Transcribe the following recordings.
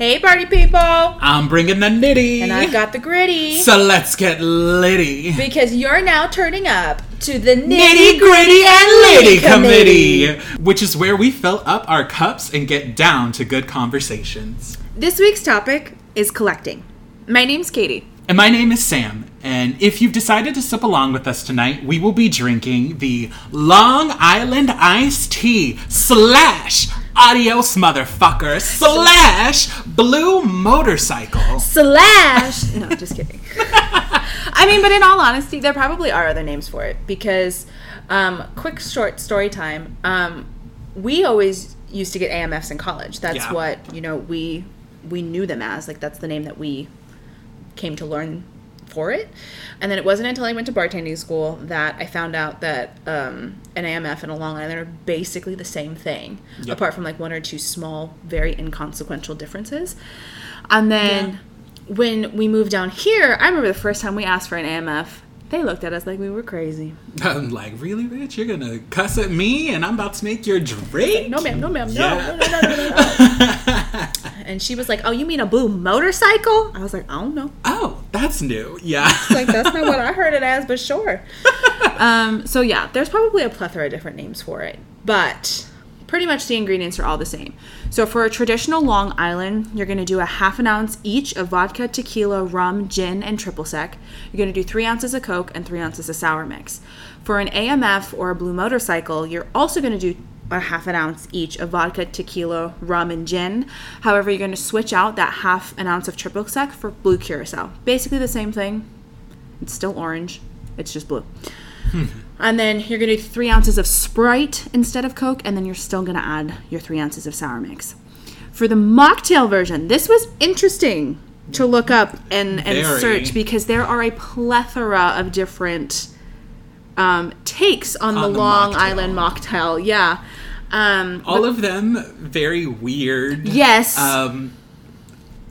Hey, party people! I'm bringing the nitty. And I've got the gritty. So let's get litty. because you're now turning up to the nitty, Nitty gritty and litty Committee. committee, which is where we fill up our cups and get down to good conversations. This week's topic is collecting. My name's Katie. And my name is Sam, and if you've decided to sip along with us tonight, we will be drinking the Long Island Iced Tea slash Adios Motherfucker slash Blue Motorcycle. Slash. no, just kidding. I mean, but in all honesty, there probably are other names for it because, um, quick short story time. Um, we always used to get AMFs in college. That's Yeah. what you know we we knew them as. Like that's the name that we came to learn for it. And then it wasn't until I went to bartending school that I found out that um, an AMF and a Long Island are basically the same thing, Yep. apart from like one or two small, very inconsequential differences. And then when we moved down here, I remember the first time we asked for an AMF, they looked at us like we were crazy. I'm like, really, bitch? You're gonna cuss at me and I'm about to make your drink? No, ma'am, no, ma'am, no, Yeah. no, no, no, no, no. and she was like, "Oh, you mean a blue motorcycle?" I was like, "I don't know." Oh, that's new. Yeah. like that's not what I heard it as, but sure. um, so yeah, there's probably a plethora of different names for it, but pretty much the ingredients are all the same. So for a traditional Long Island, you're going to do a half an ounce each of vodka, tequila, rum, gin, and triple sec. You're going to do three ounces of Coke and three ounces of sour mix. For an AMF or a blue motorcycle, you're also going to do a half an ounce each of vodka, tequila, rum, and gin. However, you're going to switch out that half an ounce of triple sec for blue curacao. Basically the same thing. It's still orange. It's just blue. Hmm. And then you're gonna do three ounces of Sprite instead of Coke, and then you're still gonna add your three ounces of sour mix. For the mocktail version, this was interesting to look up and, and Very. search because there are a plethora of different um, takes on, the, On the Long mocktail. Island mocktail. Yeah. Um, All of them very weird. yes. Um,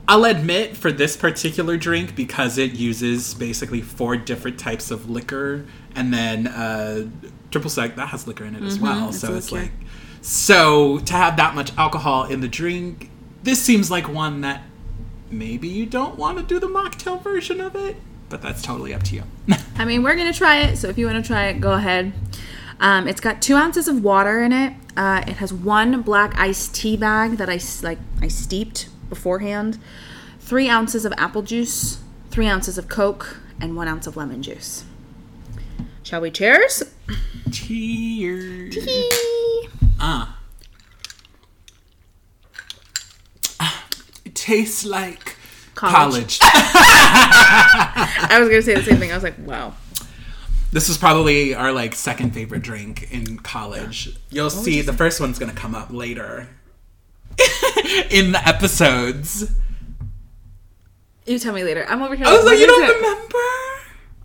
I'll admit for this particular drink because it uses basically four different types of liquor, and then uh, triple sec that has liquor in it as well. it's So it's liquor. like, so to have that much alcohol in the drink, this seems like one that maybe you don't want to do the mocktail version of it, but that's totally up to you. I mean, we're gonna try it. So if you want to try it, go ahead. Um, it's got two ounces of water in it. Uh, it has one black iced tea bag that I like. I steeped beforehand. Three ounces of apple juice, three ounces of Coke, and one ounce of lemon juice. Shall we cheers? Cheers. Ah. It tastes like College. college. I was gonna say the same thing. I was like, wow. this is probably our like second favorite drink in college. You'll see the first one's gonna come up later in the episodes. You tell me later. I'm over here. I was what like, you don't remember?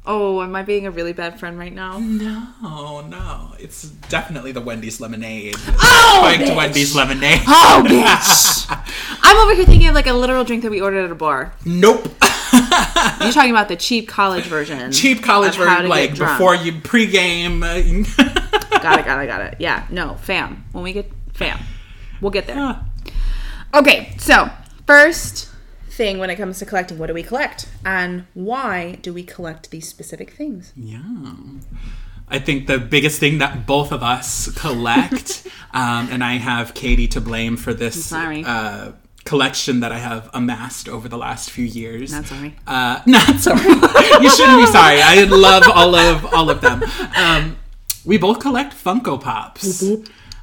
Oh, am I being a really bad friend right now? No, no. It's definitely the Wendy's lemonade. Oh, Spiked bitch. Wendy's lemonade. Oh, bitch! I'm over here thinking of like a literal drink that we ordered at a bar. Nope. You're talking about the cheap college version. Cheap college of how to version, like before you pregame. Got it, got it, got it. Yeah, no, fam. When we get fam, we'll get there. Yeah. Okay, so first thing when it comes to collecting, what do we collect, and why do we collect these specific things? Yeah. I think the biggest thing that both of us collect, um, and I have Katie to blame for this sorry. Uh, collection that I have amassed over the last few years. Not sorry. Uh, not sorry. you shouldn't be sorry. I love all of all of them. Um, we both collect Funko Pops.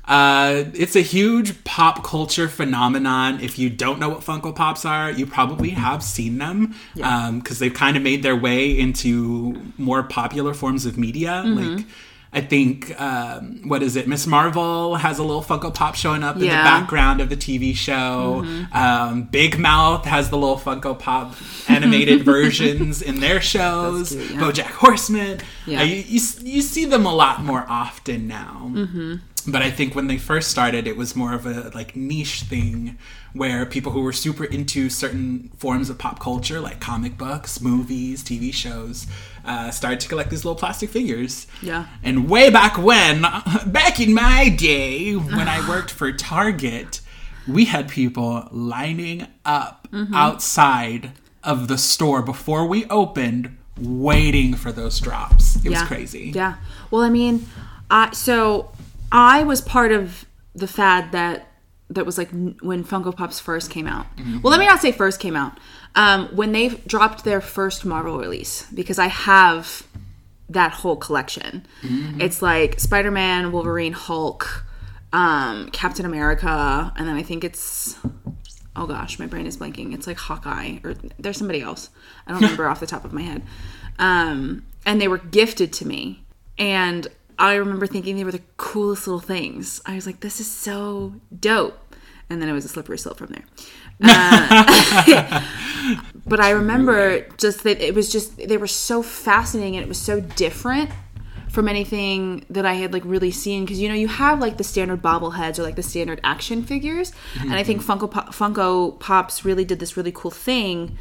Uh, it's a huge pop culture phenomenon. If you don't know what Funko Pops are, you probably have seen them because they've kind of made their way into more popular forms of media. Mm-hmm. Like, I think, um, what is it? Miss Marvel has a little Funko Pop showing up in the background of the TV show. Um, Big Mouth has the little Funko Pop animated versions in their shows. Cute, yeah. BoJack Horseman. Yeah. Uh, you, you, you see them a lot more often now. Mm-hmm. But I think when they first started, it was more of a like niche thing where people who were super into certain forms of pop culture, like comic books, movies, TV shows, uh, started to collect these little plastic figures. Yeah. And way back when, back in my day, when I worked for Target, we had people lining up Mm-hmm. outside of the store before we opened, waiting for those drops. It was crazy. Yeah. Well, I mean, I so I was part of the fad that that was like when Funko Pops first came out. Well, let me not say first came out. Um, when they dropped their first Marvel release, because I have that whole collection. It's like Spider Man, Wolverine, Hulk, um, Captain America, and then I think it's oh gosh, my brain is blanking. It's like Hawkeye or there's somebody else. I don't remember off the top of my head. Um, and they were gifted to me, and I remember thinking they were the coolest little things. I was like, this is so dope. And then it was a slippery slope from there. Uh, but I remember just that it was just they were so fascinating and it was so different from anything that I had like really seen because you know you have like the standard bobbleheads or like the standard action figures and I think Funko Pop, Funko Pops really did this really cool thing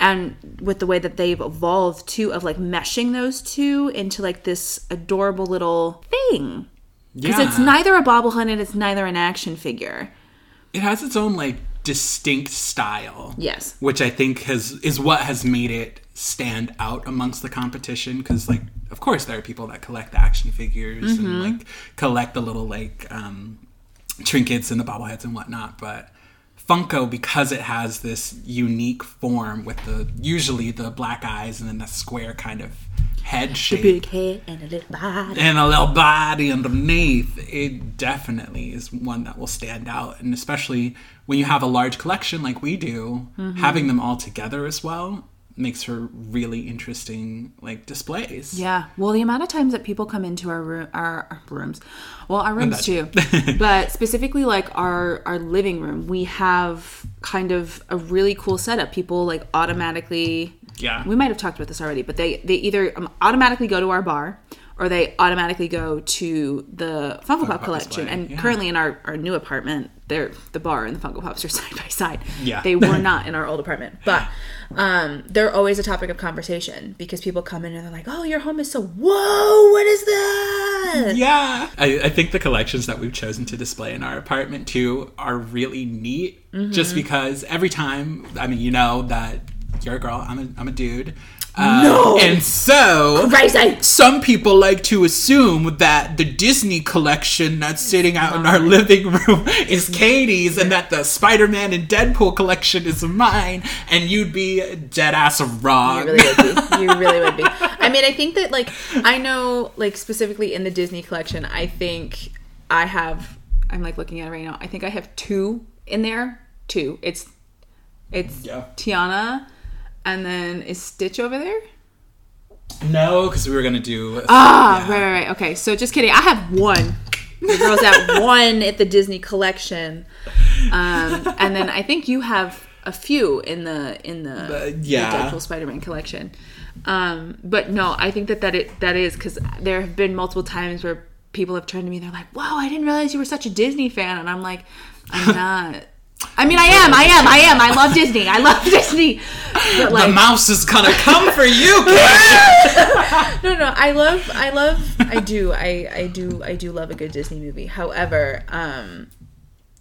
and with the way that they've evolved too of like meshing those two into like this adorable little thing because Yeah. it's neither a bobblehead and it's neither an action figure it has its own like distinct style. yes which I think has is what has made it stand out amongst the competition. Because like, of course, there are people that collect the action figures Mm-hmm. and like collect the little like um, trinkets and the bobbleheads and whatnot, but. Funko, because it has this unique form with the usually the black eyes and then the square kind of head shape. big head and a little body. And a little body underneath, it definitely is one that will stand out. And especially when you have a large collection like we do, mm-hmm. having them all together as well makes for really interesting like displays. Yeah. Well, the amount of times that people come into our room, our, our rooms, well, our rooms too, but specifically like our our living room, we have kind of a really cool setup. People like automatically. Yeah. We might have talked about this already, but they they either um, automatically go to our bar. Or they automatically go to the Funko Pop Pop collection, display, and yeah. currently in our, our new apartment, they're the bar and the Funko Pops are side by side. Yeah. they were not in our old apartment, but um, they're always a topic of conversation because people come in and they're like, "Oh, your home is so whoa! What is that?" Yeah. I, I think the collections that we've chosen to display in our apartment too are really neat just because every time, I mean, you know that you're a girl, I'm a, I'm a dude. Uh, No. And so. Crazy. Some people like to assume that the Disney collection that's sitting out in our living room is Katie's and that the Spider Man and Deadpool collection is mine, and you'd be dead ass wrong. You really would be. You really would be. I mean, I think that like I know like specifically in the Disney collection, I think I have. I'm like looking at it right now. I think I have two in there. Two. It's it's Yeah. Tiana, and then is Stitch over there? no, because we were going to do. Ah, yeah. right, right, right. Okay, so just kidding. I have one. The girls at one at the Disney collection, um, and then I think you have a few in the in the, Uh, the yeah. Deadpool Spider-Man collection. Um, but no, I think that that it that is because there have been multiple times where people have turned to me. They're like, "Wow, I didn't realize you were such a Disney fan," and I'm like, "I'm not." I mean, I am, I am, I am. I love Disney. I love Disney. But The mouse is gonna come for you, Katie! no no i love i love i do i i do i do love a good disney movie however um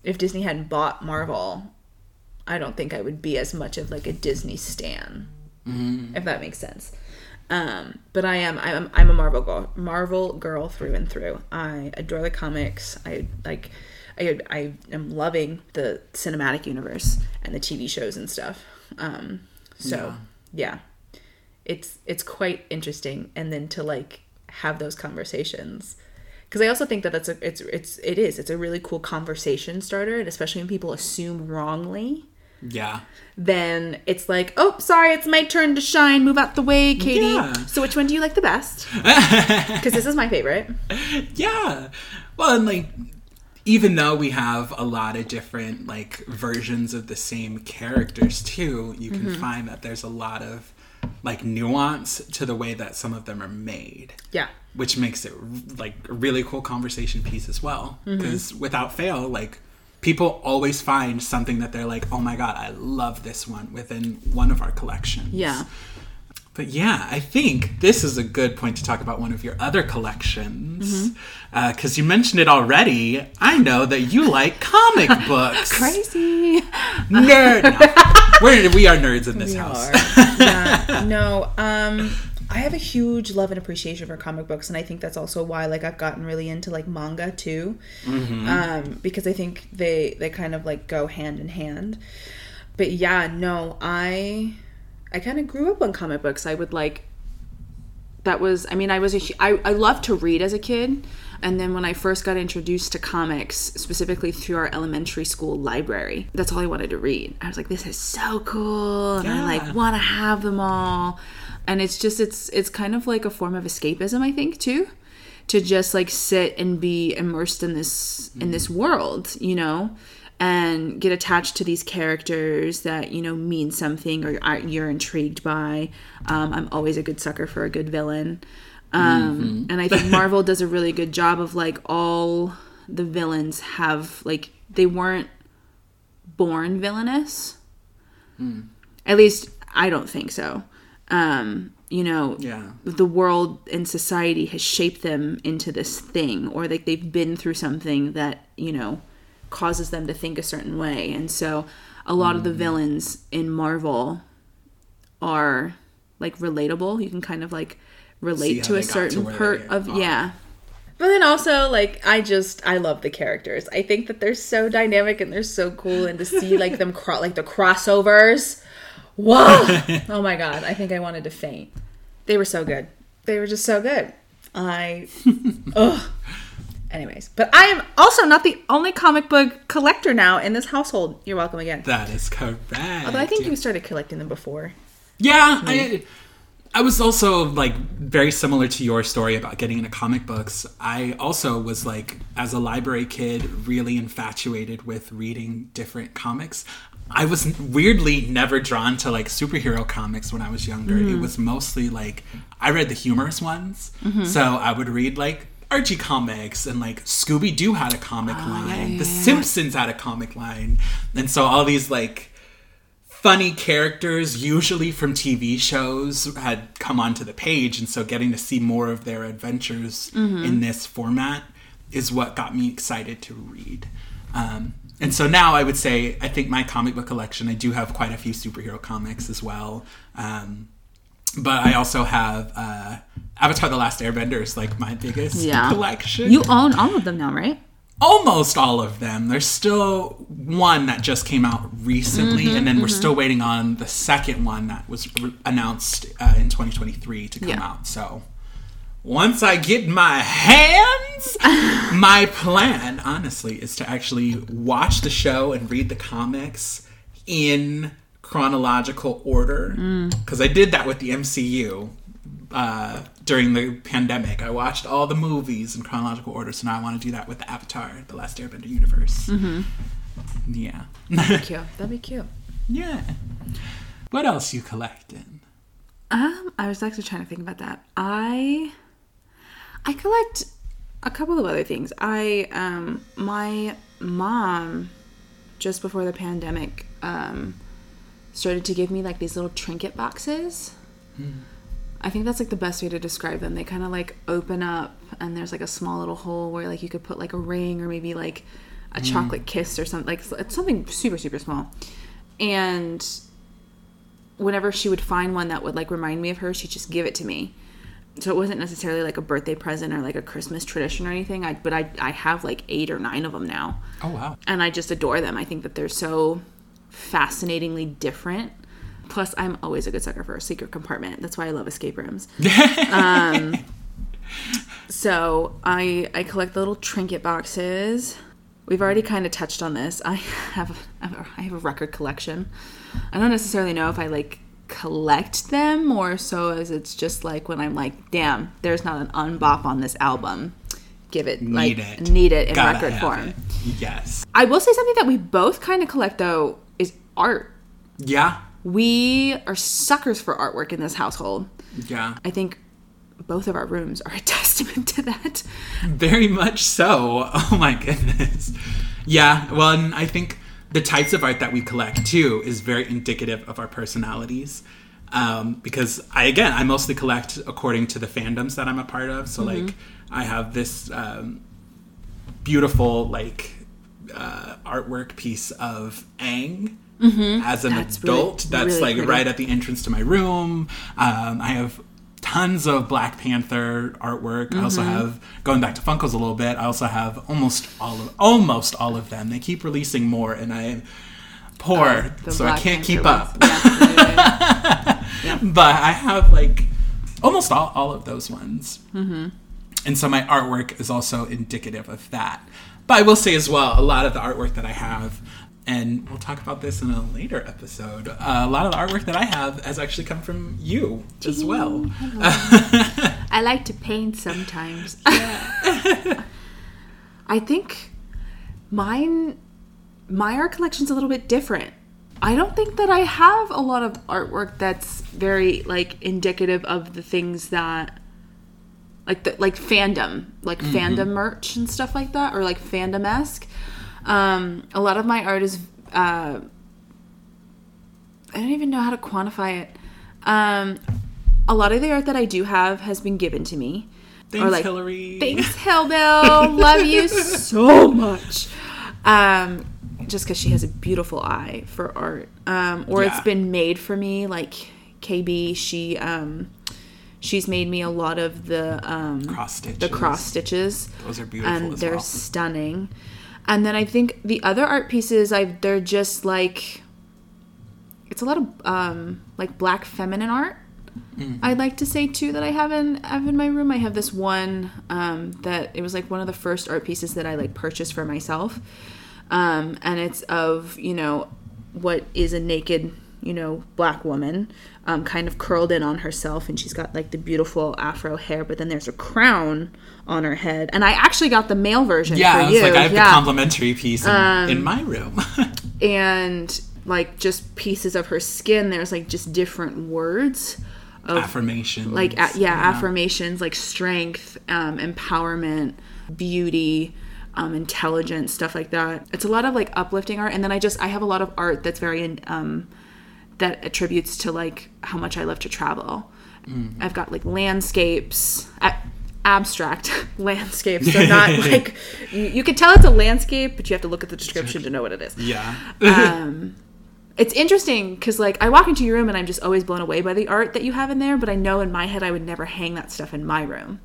if disney hadn't bought marvel i don't think i would be as much of like a disney stan if that makes sense um but i am i'm, I'm a marvel girl marvel girl through and through i adore the comics i like I, I am loving the cinematic universe and the TV shows and stuff. Um, so yeah. it's it's quite interesting. And then to like have those conversations. Because i also think that that's a it's it's it is. It's a really cool conversation starter. And especially when people assume wrongly yeah. then it's like oh sorry it's my turn to shine. Move out the way katie. Yeah. so which one do you like the best? Because this is my favorite. Yeah. Well, and like, even though we have a lot of different like versions of the same characters too, you can Mm-hmm. find that there's a lot of like nuance to the way that some of them are made. yeah Which makes it like a really cool conversation piece as well. Mm-hmm. Because without fail, like people always find something that they're like, oh my god, I love this one within one of our collections. yeah but yeah, I think this is a good point to talk about one of your other collections. Because you mentioned it already. I know that you like comic books. Crazy. Nerd. No. We're, we are nerds in this We house. are. yeah. No. Um. I have a huge love and appreciation for comic books, and I think that's also why like I've gotten really into like manga too, um, because I think they they kind of like go hand in hand. But yeah, no, I I kind of grew up on comic books. I would like that was I mean I was a I I loved to read as a kid. And then when I first got introduced to comics, specifically through our elementary school library, that's all I wanted to read. I was like, this is so cool. And I like want to have them all. And it's just it's it's kind of like a form of escapism, I think, too. To just like sit and be immersed in this in this world, you know, and get attached to these characters that you know mean something or are- you're intrigued by. Um, I'm always a good sucker for a good villain, um, and I think Marvel does a really good job of like all the villains have like they weren't born villainous. At least I don't think so. Um, you know, Yeah. the world and society has shaped them into this thing, or like they've been through something that you know causes them to think a certain way, and so a lot of the mm. villains in Marvel are like relatable. You can kind of like relate to a got to certain part of are. yeah. But then also like I just I love the characters. I think that they're so dynamic and they're so cool and to see like them cro- like the crossovers. Whoa! oh my god, I think I wanted to faint. They were so good. They were just so good. I ugh. Anyways, but I am also not the only comic book collector now in this household. You're welcome again. That is correct. Although I think you started collecting them before. Yeah, I I was also like very similar to your story about getting into comic books. I also was like as a library kid really infatuated with reading different comics. I was weirdly never drawn to like superhero comics when I was younger. It mm-hmm. was mostly like I read the humorous ones. Mm-hmm. So I would read like Archie comics and like Scooby Doo had a comic line. the Simpsons had a comic line. And so all these like funny characters, usually from TV shows, had come onto the page, and so getting to see more of their adventures in this format is what got me excited to read. Um, and so now I would say I think my comic book collection. I do have quite a few superhero comics as well. Um, but I also have uh, Avatar: The Last Airbender is like my biggest Yeah. collection You own all of them now, right? almost all of them. There's still one that just came out recently, Mm-hmm, and then we're still waiting on the second one that was re- announced uh, in 2023 to come Yeah. out. So once I get my hands, my plan, honestly, is to actually watch the show and read the comics in chronological order Mm. because I did that with the MCU uh, during the pandemic. I watched all the movies in chronological order, so now I want to do that with the Avatar, the Last Airbender universe. Mm-hmm. Yeah, Cute. That'd be cute. yeah. What else you collecting? Um, I was actually trying to think about that. I I collect a couple of other things. I um my mom just before the pandemic um started to give me like these little trinket boxes. I think that's like the best way to describe them. They kind of like open up and there's like a small little hole where like you could put like a ring or maybe like a mm. chocolate kiss or something like it's something super super small. And whenever she would find one that would like remind me of her, she'd just give it to me. So it wasn't necessarily like a birthday present or like a Christmas tradition or anything. I but I I have like 8 or 9 of them now. Oh wow. And I just adore them. I think that they're so fascinatingly different. Plus, I'm always a good sucker for a secret compartment. That's why I love escape rooms. Um, so I I collect the little trinket boxes. We've already kind of touched on this. I have I have a record collection. I don't necessarily know if I like collect them more so as it's just like when I'm like, damn, there's not an unbop on this album. Give it like Need it. need it in Gotta record form. it. Yes. I will say something that we both kind of collect though is art. Yeah. We are suckers for artwork in this household. Yeah. I think both of our rooms are a testament to that. Very much so. Oh my goodness. Yeah, well, and I think the types of art that we collect too is very indicative of our personalities. Um, because I again I mostly collect according to the fandoms that I'm a part of. So Mm-hmm. like I have this um, beautiful like uh, artwork piece of Aang as an Mm-hmm. That's really- adult. that's really like pretty. right at the entrance to my room. Um, I have tons of Black Panther artwork. I also Mm-hmm. have going back to Funkos a little bit. I also have almost all of almost all of them. They keep releasing more, and I poor, The so I can't Panther keep ones. up. Yeah, yeah. but I have like almost all, all of those ones. Mm-hmm. And so my artwork is also indicative of that. But I will say as well, a lot of the artwork that I have, and we'll talk about this in a later episode, uh, a lot of the artwork that I have has actually come from you as well. I like to paint sometimes. I think mine my art collection's a little bit different. I don't think that I have a lot of artwork that's very like indicative of the things that like the, like fandom, like fandom merch and stuff like that, or like fandom esque. Um, a lot of my art is uh, I don't even know how to quantify it. Um, a lot of the art that I do have has been given to me. Thanks, like, Hillary. Thanks, Hillbill. Love you so much. Um, just because she has a beautiful eye for art. Um, or Yeah. it's been made for me. Like KB, she um, she's made me a lot of the um, Cross stitches. the cross stitches Those are beautiful and they're well. stunning. And then I think the other art pieces, I they're just like it's a lot of um, like black feminine art. Mm. I'd like to say too that I have in have in my room. I have this one um, that it was like one of the first art pieces that I like purchased for myself, um, and it's of you know what is a naked you know black woman, um, kind of curled in on herself, and she's got like the beautiful afro hair, but then there's a crown on her head, and I actually got the male version Yeah, for I was you, like, I have yeah, Um, the complimentary piece in, in my room. and like just pieces of her skin. There's like just different words of Affirmation. like a, yeah, affirmations like strength um, empowerment beauty um, intelligence stuff like that it's a lot of like uplifting art and then i just i have a lot of art that's very um, that attributes to like how much i love to travel i've got like landscapes a- abstract landscapes they're not like you, you can tell it's a landscape but you have to look at the description to know what it is Yeah. um, it's interesting because like I walk into your room and I'm just always blown away by the art that you have in there, but I know in my head I would never hang that stuff in my room.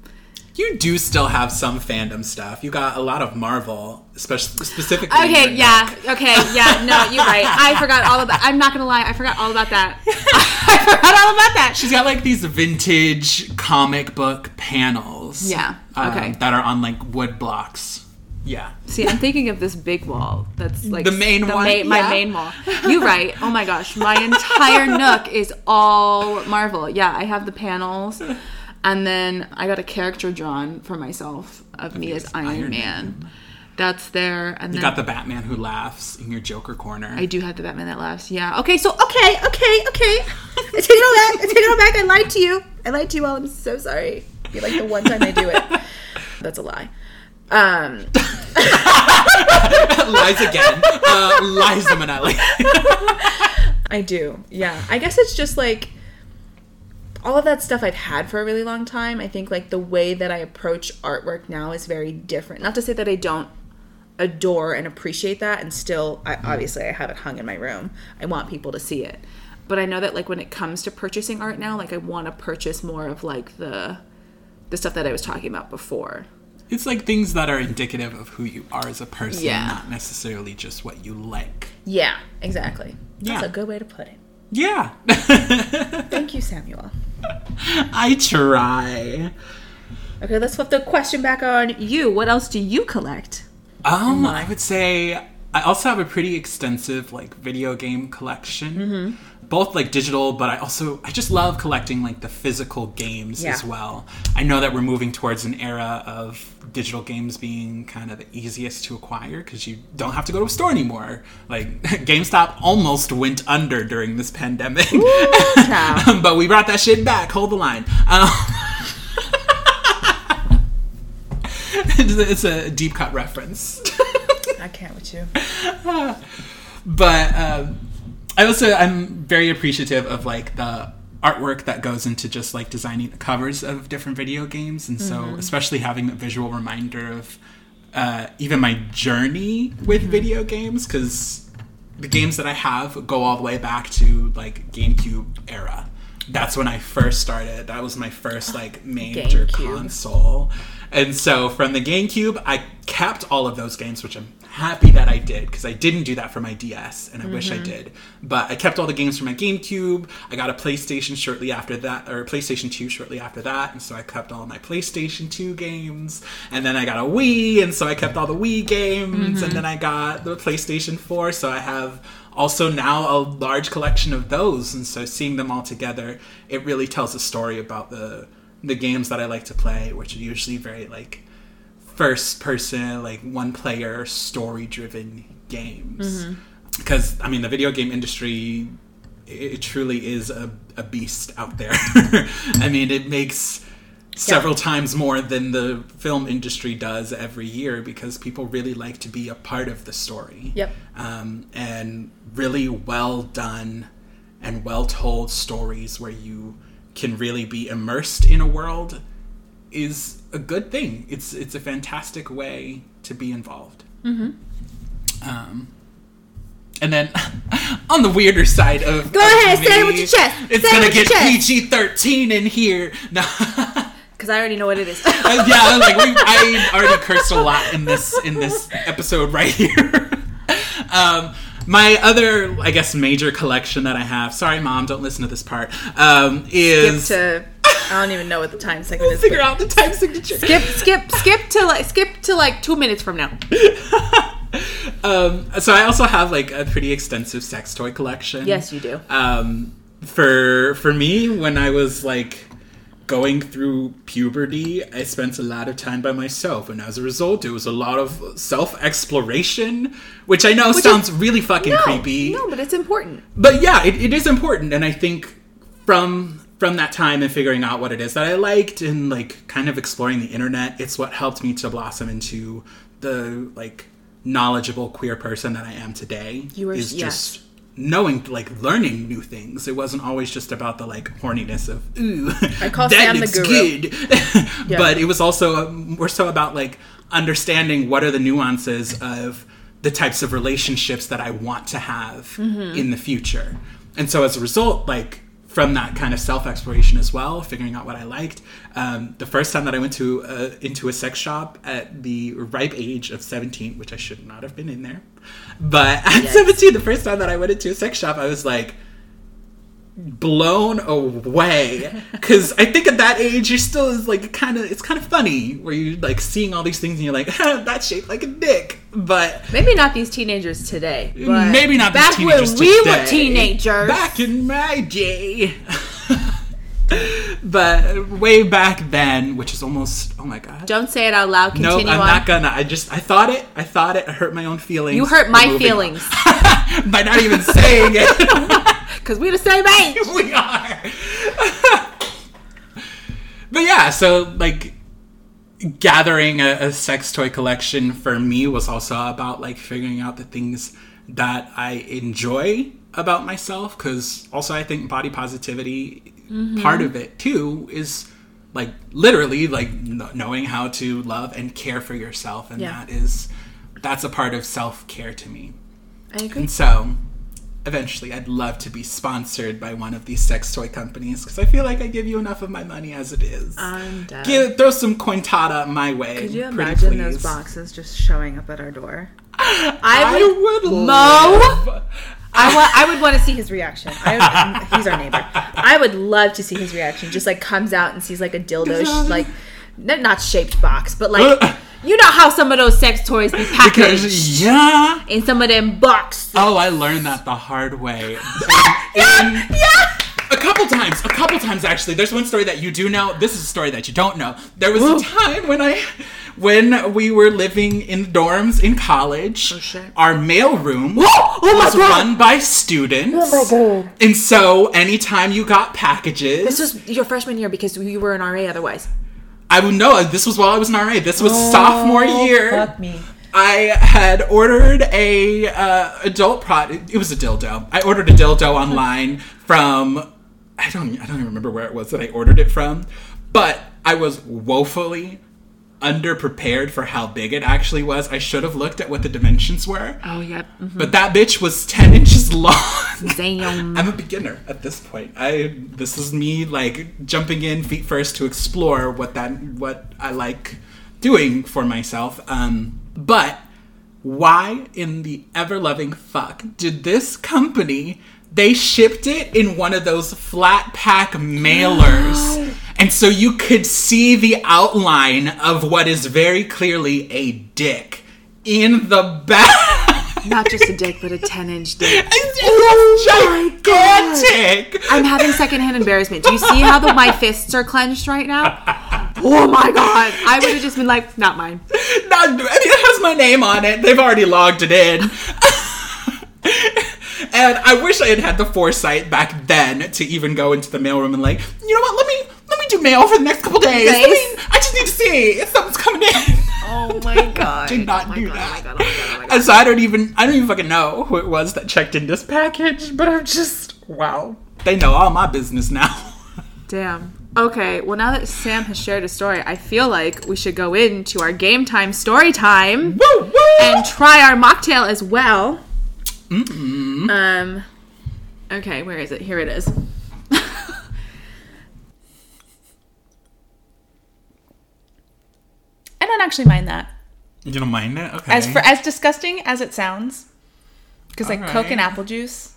You do still have some fandom stuff. You got a lot of Marvel, especially specifically. in Okay, your yeah, deck. okay, yeah, no, you're right. I forgot all about. I'm not gonna lie, I forgot all about that. I forgot all about that. She's got like these vintage comic book panels. Yeah, um, okay. that are on like wood blocks. Yeah. See, I'm thinking of this big wall. That's like The main one? ma- my main wall. You're right. Oh my gosh, my entire nook is all Marvel. Yeah, I have the panels, and then I got a character drawn for myself of me as Iron, Iron Man. That's there, and You got the Batman who laughs in your Joker corner. I do have the Batman that laughs. Yeah. Okay. So okay. Okay. Okay. I take it all back. I take it all back. I lied to you. I lied to you all. I'm so sorry. Be like the one time I do it. That's a lie. Um. lies again. Uh, Liza Minnelli. I do. Yeah. I guess it's just like all of that stuff I've had for a really long time. I think like the way that I approach artwork now is very different. Not to say that I don't adore and appreciate that and still I obviously I have it hung in my room. I want people to see it. But I know that like when it comes to purchasing art now, like I want to purchase more of like the the stuff that I was talking about before. it's like things that are indicative of who you are as a person, Yeah. not necessarily just what you like. Yeah, exactly. That's Yeah. a good way to put it. Yeah. Thank you, Samuel. I try. Okay, let's flip the question back on you. What else do you collect? Um, I would say I also have a pretty extensive like video game collection. Both like digital, but I also I just love collecting like the physical games Yeah. as well. I know that we're moving towards an era of digital games being kind of the easiest to acquire because you don't have to go to a store anymore. Like GameStop almost went under during this pandemic, child. but we brought that shit back. Hold the line. Um, it's a deep cut reference. I can't with you. but um, I also I'm very appreciative of like the artwork that goes into just like designing the covers of different video games, and so especially having a visual reminder of uh, even my journey with video games because the games that I have go all the way back to like GameCube era. That's when I first started. That was my first ah, like major GameCube. console. And so from the GameCube, I kept all of those games, which I'm happy that I did because I didn't do that for my DS, and I wish I mm-hmm. did. But I kept all the games from my GameCube. I got a PlayStation shortly after that, or PlayStation 2 shortly after that, and so I kept all my PlayStation 2 games. And then I got a Wii, and so I kept all the Wii games. Mm-hmm. And then I got the PlayStation 4, so I have also now a large collection of those. And so seeing them all together, it really tells a story about the the games that I like to play, which are usually very like first person, like one player, story driven games. Mm-hmm. Because, I mean, the video game industry, it, it truly is a, a beast out there. I mean, it makes several times more than the film industry does every year because people really like to be a part of the story. Yep. Um, and really well done and well told stories where you can really be immersed in a world is a good thing. It's it's a fantastic way to be involved. Mm-hmm. Um, and then on the weirder side of Go of ahead, say it with your chest. It's Say gonna get. PG thirteen in here. No, Because I already know what it is. yeah, like we, I already cursed a lot in this in this episode right here. um, my other, I guess, major collection that I have. Sorry, mom, don't listen to this part. Um, skip is to. I don't even know what the time segment is. figure out the time signature. Skip, skip, skip to like skip to like two minutes from now. Um, so I also have like a pretty extensive sex toy collection. Yes, you do. Um, for for me, when I was like going through puberty, I spent a lot of time by myself, and as a result, it was a lot of self exploration, which I know sounds really fucking No, creepy. no, but it's important. but yeah, it, it is important, and I think from from that time and figuring out what it is that I liked and like kind of exploring the internet, it's what helped me to blossom into the like knowledgeable queer person that I am today. You were- is yes. just knowing like learning new things. It wasn't always just about the like horniness of ooh, I call that Sam the looks guru. good. but it was also um, more so about like understanding what are the nuances of the types of relationships that I want to have Mm-hmm. in the future. And so as a result, like from that kind of self exploration as well, figuring out what I liked. Um, the first time that I went to uh, into a sex shop at the ripe age of seventeen, which I should not have been in there, but at Yes. seventeen, the first time that I went into a sex shop, I was like blown away because I think at that age you're still is like kind of it's kind of funny where you're like seeing all these things and you're like that's shaped like a dick, but Maybe not these teenagers today. Mm, but maybe not these back when we were teenagers. Back in my day. but way back then, which is almost oh my god. Don't say it out loud. No, Continue I'm on. not gonna. I just I thought it. I thought it. I hurt my own feelings. you hurt my feelings by not even saying it. Because we're the same age. we are. but yeah, so like gathering a, a sex toy collection for me was also about like figuring out the things that I enjoy about myself because also I think body positivity mm-hmm. part of it too is like literally like kn- knowing how to love and care for yourself and Yeah. that is that's a part of self-care to me I agree. and so, eventually, I'd love to be sponsored by one of these sex toy companies because I feel like I give you enough of my money as it is. I'm dead. Give, throw some cointata my way. Could you imagine those boxes just showing up at our door? I, I would Mo? love- I want. I would want to see his reaction. I, he's our neighbor. I would love to see his reaction. Just like comes out and sees like a dildo, sh- like not shaped box, but like you know how some of those sex toys be packaged Because yeah. in some of them boxes. Oh, I learned that the hard way. Um, yeah, And- yeah. A couple times, a couple times actually. There's one story that you do know. This is a story that you don't know. There was Whoa. a time when I, when we were living in the dorms in college. Oh, shit. Our mail room Oh my was God. run by students. Oh my god. And so, anytime you got packages, This was your freshman year because you were an RA otherwise. I would know. This was while I was in RA. This was sophomore year. Oh, Fuck me. I had ordered a uh, adult product. It was a dildo. I ordered a dildo online from I don't I don't even remember where it was that I ordered it from, but I was woefully underprepared for how big it actually was. I should have looked at what the dimensions were. Oh, yep. But that bitch was 10 inches long. Damn. I'm a beginner at this point. I this is me like jumping in feet first to explore what that what I like doing for myself. Um but why in the ever loving fuck did this company they shipped it in one of those flat pack mailers and so you could see the outline of what is very clearly a dick in the back Not just a dick, but a 10 inch dick. it's oh gigantic I'm having secondhand embarrassment. Do you see how the, my fists are clenched right now? Oh my god. I would have just been like, not mine. Not, I mean, it has my name on it. They've already logged it in. and I wish I had had the foresight back then to even go into the mailroom and like, you know what? Let me let me do mail for the next couple days. Let me, Days? I just need to see if something's coming in. Oh my god. Did not oh do god, oh that. Oh god, oh god, oh my god. Oh and so I don't even I don't even fucking know who it was that checked in this package, but I'm just wow. They know all my business now. Damn. Okay, well, now that Sam has shared a story, I feel like we should go into our game time story time woo woo! and try our mocktail as well. Um, okay, where is it? Here it is. I don't actually mind that. you don't mind it? Okay. As for as disgusting as it sounds, because like Coke and apple juice.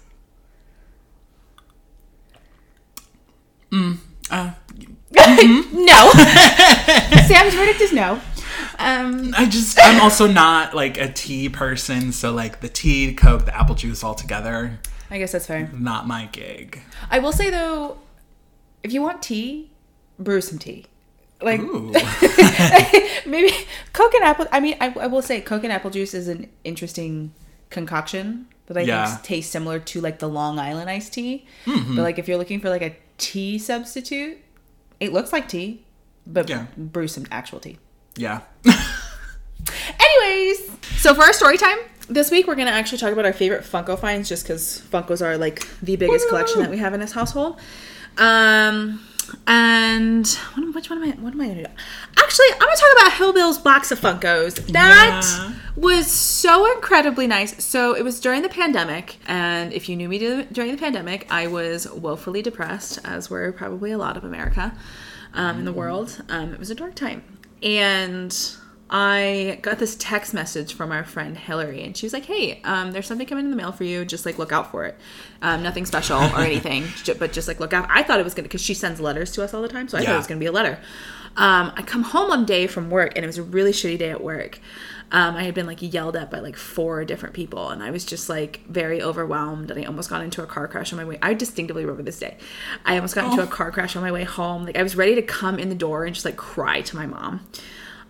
Mm. uh, No. Sam's verdict is no. Um, I just I'm also not like a tea person, so like the tea, Coke, the apple juice all together, I guess that's fair. not my gig. I will say though, if you want tea, brew some tea. Like maybe Coke and apple. I mean, I, I will say Coke and apple juice is an interesting concoction that I Yeah. think tastes similar to like the Long Island iced tea. Mm-hmm. But like if you're looking for like a tea substitute, it looks like tea, but Yeah. brew some actual tea. Yeah. Anyways, so for our story time this week, we're gonna actually talk about our favorite Funko finds, just because Funkos are like the biggest collection that we have in this household. Um, and what, which one am I? What am I gonna do? Actually, I'm gonna talk about Hillbill's box of Funkos. That Yeah. was so incredibly nice. So it was during the pandemic, and if you knew me during the pandemic, I was woefully depressed, as were probably a lot of America um, in the world. Um, it was a dark time, and I got this text message from our friend Hillary, and she was like, "Hey, um, there's something coming in the mail for you. Just like look out for it. Um, nothing special or anything, but just like look out." I thought it was gonna because she sends letters to us all the time, so I thought it was gonna be a letter. Um, I come home one day from work, and it was a really shitty day at work. Um, I had been like yelled at by like four different people, and I was just like very overwhelmed. And I almost got into a car crash on my way. I distinctly remember this day. I almost got into a car crash on my way home. Like I was ready to come in the door and just like cry to my mom.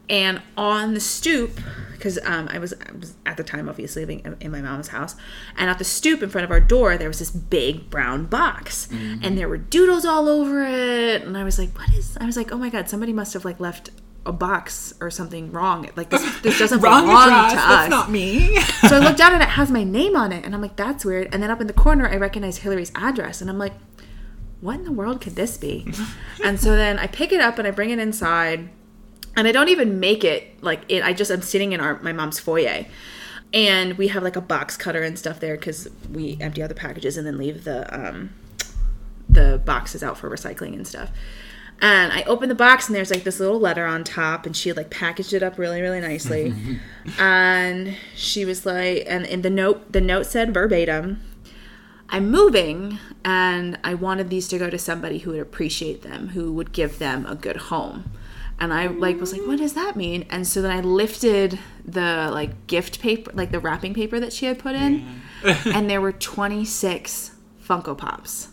And on the stoop, because um, I, was, I was at the time obviously living in, in my mom's house, and at the stoop in front of our door there was this big brown box, and there were doodles all over it. And I was like, "What is?" I was like, "Oh my god, somebody must have like left a box or something wrong. Like this, this doesn't Wrong belong address. to us." That's not me. so I look down and it has my name on it, and I'm like, "That's weird." And then up in the corner, I recognize Hillary's address, and I'm like, "What in the world could this be?" and so then I pick it up and I bring it inside and I don't even make it like it. I just I'm sitting in our my mom's foyer, and we have like a box cutter and stuff there because we empty out the packages and then leave the um the boxes out for recycling and stuff. And I opened the box and there's like this little letter on top, and she had like packaged it up really really nicely, and she was like, and in the note the note said verbatim. I'm moving and I wanted these to go to somebody who would appreciate them, who would give them a good home. And I like was like, what does that mean? And so then I lifted the like gift paper, like the wrapping paper that she had put in, and there were 26 Funko Pops.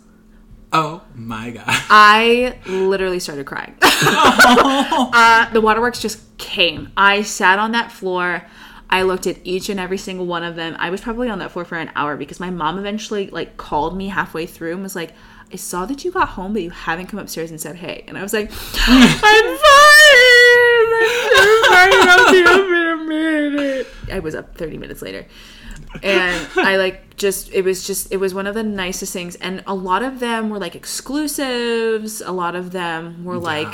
Oh my god. I literally started crying. uh, the waterworks just came. I sat on that floor. I looked at each and every single one of them. I was probably on that floor for an hour because my mom eventually like called me halfway through and was like, "I saw that you got home, but you haven't come upstairs and said hey." And I was like, "I'm fine. I'm fine. I'll be up in a minute." I was up 30 minutes later. And I like just it was just it was one of the nicest things and a lot of them were like exclusives a lot of them were like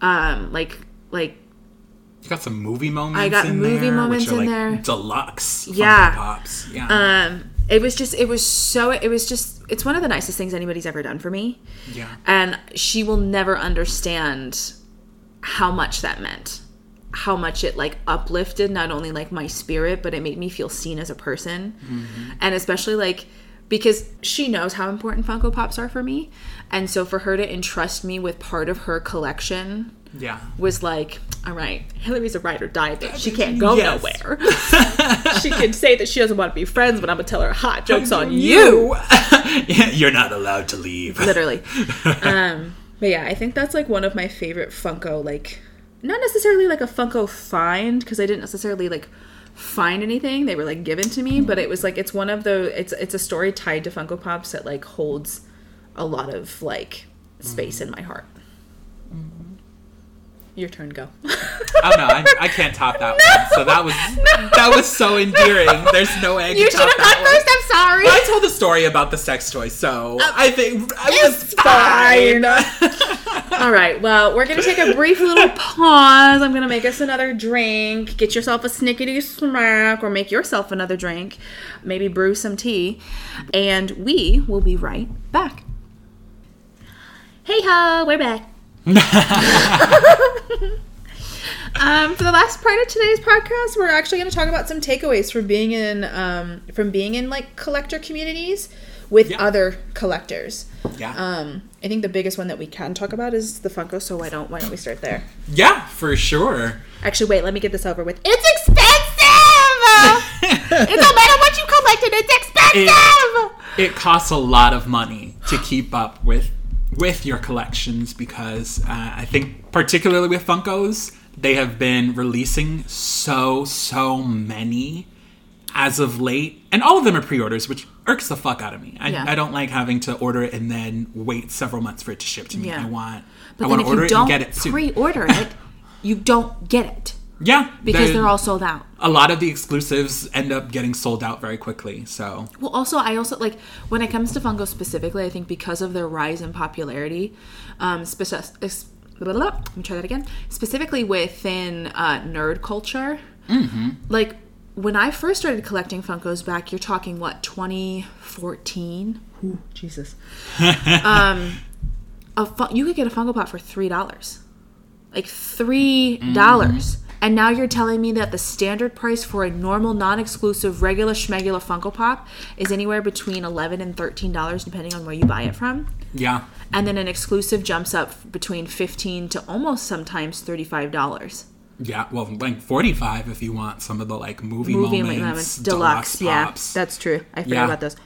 um like like You got some movie moments. I got movie there, moments in like there. Deluxe. Yeah. Pops. Yeah. um it was just it was so it was just it's one of the nicest things anybody's ever done for me yeah. and she will never understand how much that meant how much it like uplifted not only like my spirit but it made me feel seen as a person. And especially like because she knows how important funko pops are for me. And so for her to entrust me with part of her collection Yeah. was like all right hillary's a ride or die bitch. She can't go Yes. nowhere. She can say that she doesn't want to be friends but i'm gonna tell her hot jokes on you. You're not allowed to leave. literally. Um but yeah i think that's like one of my favorite funko like not necessarily like a funko find because i didn't necessarily like find anything. They were like given to me but it was like it's one of the it's it's a story tied to funko pops that like holds a lot of like space mm. in my heart your turn go Oh no, I, I can't top that one. So that was that was so endearing. There's no way I you should have gone one. first i'm sorry I told the story about the sex toy, so I think I was fine. All right. Well, we're gonna take a brief little pause. I'm gonna make us another drink. Get yourself a snickety snack, or make yourself another drink. Maybe brew some tea, and we will be right back. Hey ho, we're back. Um, for the last part of today's podcast, we're actually going to talk about some takeaways from being in um, from being in like collector communities with Yeah. other collectors. Yeah. Um, I think the biggest one that we can talk about is the Funko. So why don't why don't we start there? yeah, for sure. Actually, wait. Let me get this over with. It's expensive. it don't matter what you collected. It's expensive. It costs a lot of money to keep up with with your collections because uh, I think particularly with Funkos, they have been releasing so so many as of late, and all of them are pre-orders, which irks the fuck out of me. I, Yeah. I don't like having to order it and then wait several months for it to ship to me. Yeah. I want But I want if to order you it don't and get it soon. pre-order it, you don't get it yeah, because the- they're all sold out. a lot of the exclusives end up getting sold out very quickly. So Well, also, I also like when it comes to Funko specifically. I think because of their rise in popularity, um, speci- blah, blah, blah, let me try that again. Specifically within uh, nerd culture, like when I first started collecting Funkos back, you're talking what 2014. Ooh, Jesus. um, a fun- you could get a Funko Pop for three dollars, like three dollars. And now you're telling me that the standard price for a normal, non-exclusive, regular schmegular Funko Pop is anywhere between eleven and thirteen dollars, depending on where you buy it from. yeah, And then an exclusive jumps up between fifteen to almost sometimes thirty-five dollars. yeah. Well, like forty five if you want some of the like movie, Movie moments, moments, deluxe, yeah, pops. that's true. I forgot Yeah. about those.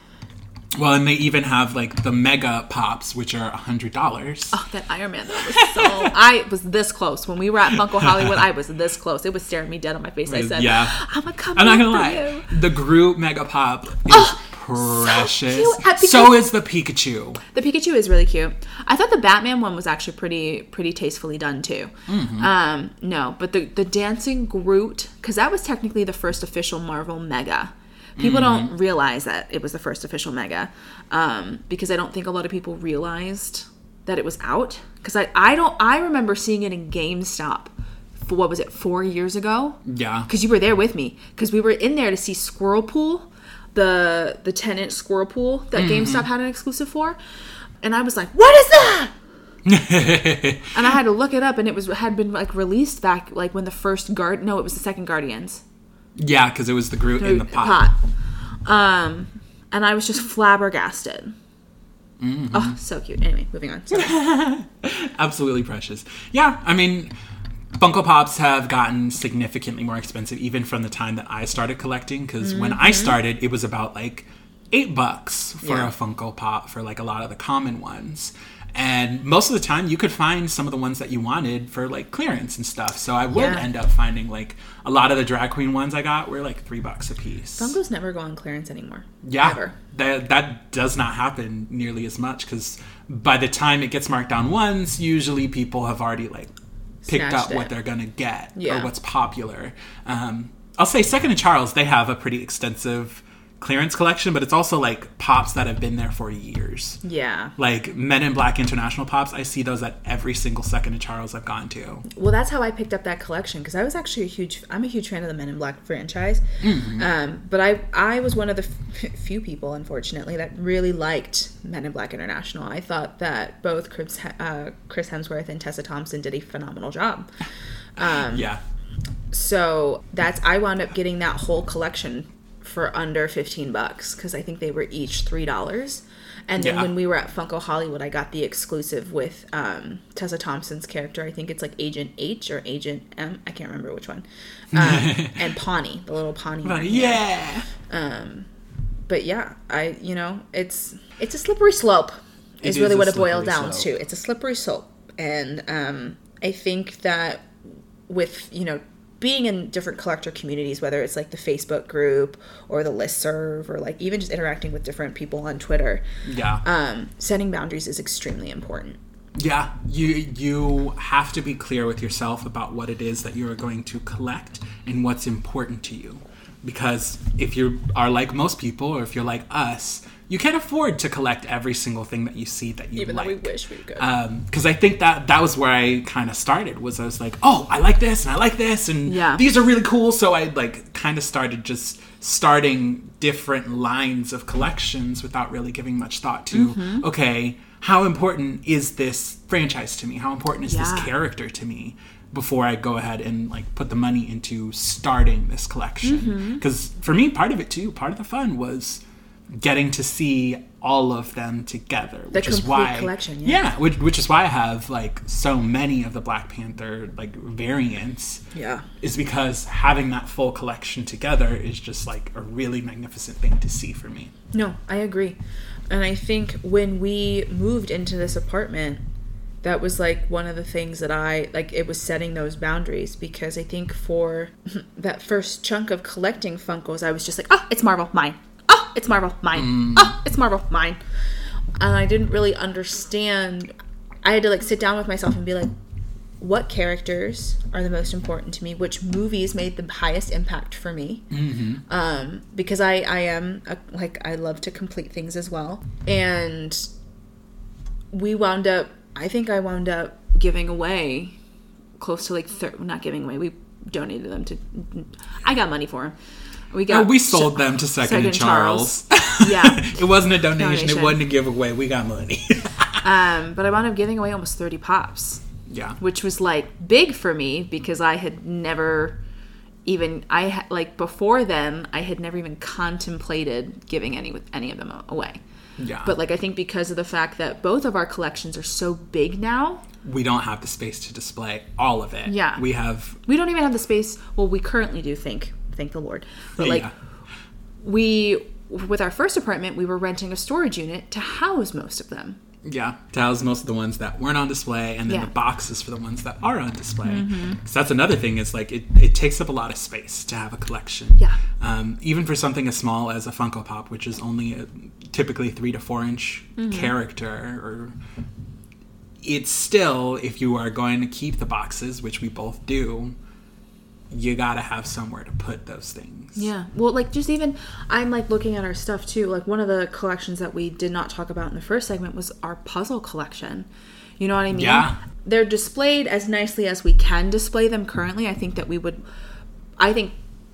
Well, and they even have like the mega pops, which are a hundred dollars. Oh, that Iron Man that was so. I was this close when we were at Funko Hollywood. I was this close. It was staring me dead on my face. I said, Yeah. I'm gonna come I'm not gonna for lie, you." the Groot mega pop is Oh, precious. cute. Uh, so is the Pikachu. The Pikachu is really cute. I thought the Batman one was actually pretty pretty tastefully done too. Um, no, but the the dancing Groot because that was technically the first official Marvel Mega. People don't realize that it was the first official Mega um, because I don't think a lot of people realized that it was out. Because I I don't I remember seeing it in GameStop. For what was it four years ago? Yeah, because you were there with me because we were in there to see Squirrel Pool, the the ten inch Squirrel Pool that GameStop had an exclusive for, and I was like, "What is that?" and I had to look it up, and it was had been like released back like when the first guard no, it was the second Guardians yeah, because it was the Groot in the pot. pot. Um, and I was just flabbergasted. Oh, so cute. Anyway, moving on. Absolutely precious. Yeah, I mean, Funko Pops have gotten significantly more expensive even from the time that I started collecting. Because when I started, it was about like eight bucks for Mm-hmm. Yeah. a Funko Pop for like a lot of the common ones. And most of the time, you could find some of the ones that you wanted for like clearance and stuff. So I would Yeah. end up finding like a lot of the drag queen ones I got were like three bucks a piece. Funkos never go on clearance anymore. Yeah, Ever. that that does not happen nearly as much because by the time it gets marked down once, usually people have already like picked Snatched up what they're gonna get Yeah. or what's popular. Um, I'll say Second and Charles, they have a pretty extensive clearance collection, but it's also like pops that have been there for years. Yeah. Like Men in Black International pops, I see those at every single second of Charles I've gone to. Well, that's how I picked up that collection because I was actually a huge. I'm a huge fan of the Men in Black franchise, Hmm. um, but I I was one of the f- few people, unfortunately, that really liked Men in Black International. I thought that both Chris, uh, Chris Hemsworth and Tessa Thompson did a phenomenal job. Um, Yeah. So that's I wound up getting that whole collection for under 15 bucks because I think they were each three dollars. And then Yeah. when we were at Funko Hollywood, I got the exclusive with um, Tessa Thompson's character. I think it's like Agent H or Agent M. I can't remember which one. Um, and Pawny, the little Pawny. Uh, yeah. But yeah, I you know it's it's a slippery slope. Is It really is what it boils slippery down slope. to. It's a slippery slope, and um, I think that with you know being in different collector communities, whether it's like the Facebook group or the listserv or like even just interacting with different people on Twitter, Yeah. um, setting boundaries is extremely important. Yeah, you you have to be clear with yourself about what it is that you are going to collect and what's important to you. Because if you are like most people, or if you're like us, you can't afford to collect every single thing that you see that you Even like. though we wish we could. because I think that that was where I kind of started. Was I was like, oh, I like this and I like this and Yeah. these are really cool. So I like kind of started just starting different lines of collections without really giving much thought to Mm-hmm. okay, how important is this franchise to me? How important is this character to me? Before I go ahead and like put the money into starting this collection, Mm-hmm. because for me, part of it too, part of the fun was getting to see all of them together, which is why collection, yeah. yeah, which, which is why I have like so many of the Black Panther like variants. Yeah. is because having that full collection together is just like a really magnificent thing to see for me. No, I agree. And I think when we moved into this apartment, that was like one of the things that I like it was setting those boundaries because I think for that first chunk of collecting Funkos, I was just like, oh, it's Marvel, mine. It's Marvel, mine. Oh, it's Marvel, mine. And I didn't really understand. I had to like sit down with myself and be like, what characters are the most important to me? Which movies made the highest impact for me? Mm-hmm. um, because I I am a, like I love to complete things as well, and we wound up. I think I wound up giving away close to like thir- not giving away. We donated them to. I got money for them. We Oh, got we sold them to Second, Second and Charles. Yeah. it wasn't a donation. Donation. It wasn't a giveaway. We got money. Um, but I wound up giving away almost thirty pops. yeah. which was like big for me because I had never even I like before then I had never even contemplated giving any with any of them away. Yeah. But like I think because of the fact that both of our collections are so big now, we don't have the space to display all of it. Yeah. We have we don't even have the space. Well, we currently do. Thank thank the Lord. But like yeah. we with our first apartment, we were renting a storage unit to house most of them. Yeah, to house most of the ones that weren't on display, and then Yeah. the boxes for the ones that are on display. Mm-hmm. Because that's another thing is like it, it takes up a lot of space to have a collection. Yeah. Um, even for something as small as a Funko Pop, which is only a typically three to four inch Mm-hmm. character, or it's still if you are going to keep the boxes, which we both do, you gotta have somewhere to put those things. Yeah. Well, like just even I'm like looking at our stuff too. Like one of the collections that we did not talk about in the first segment was our puzzle collection. You know what I mean? Yeah. They're displayed as nicely as we can display them currently. I think that we would I think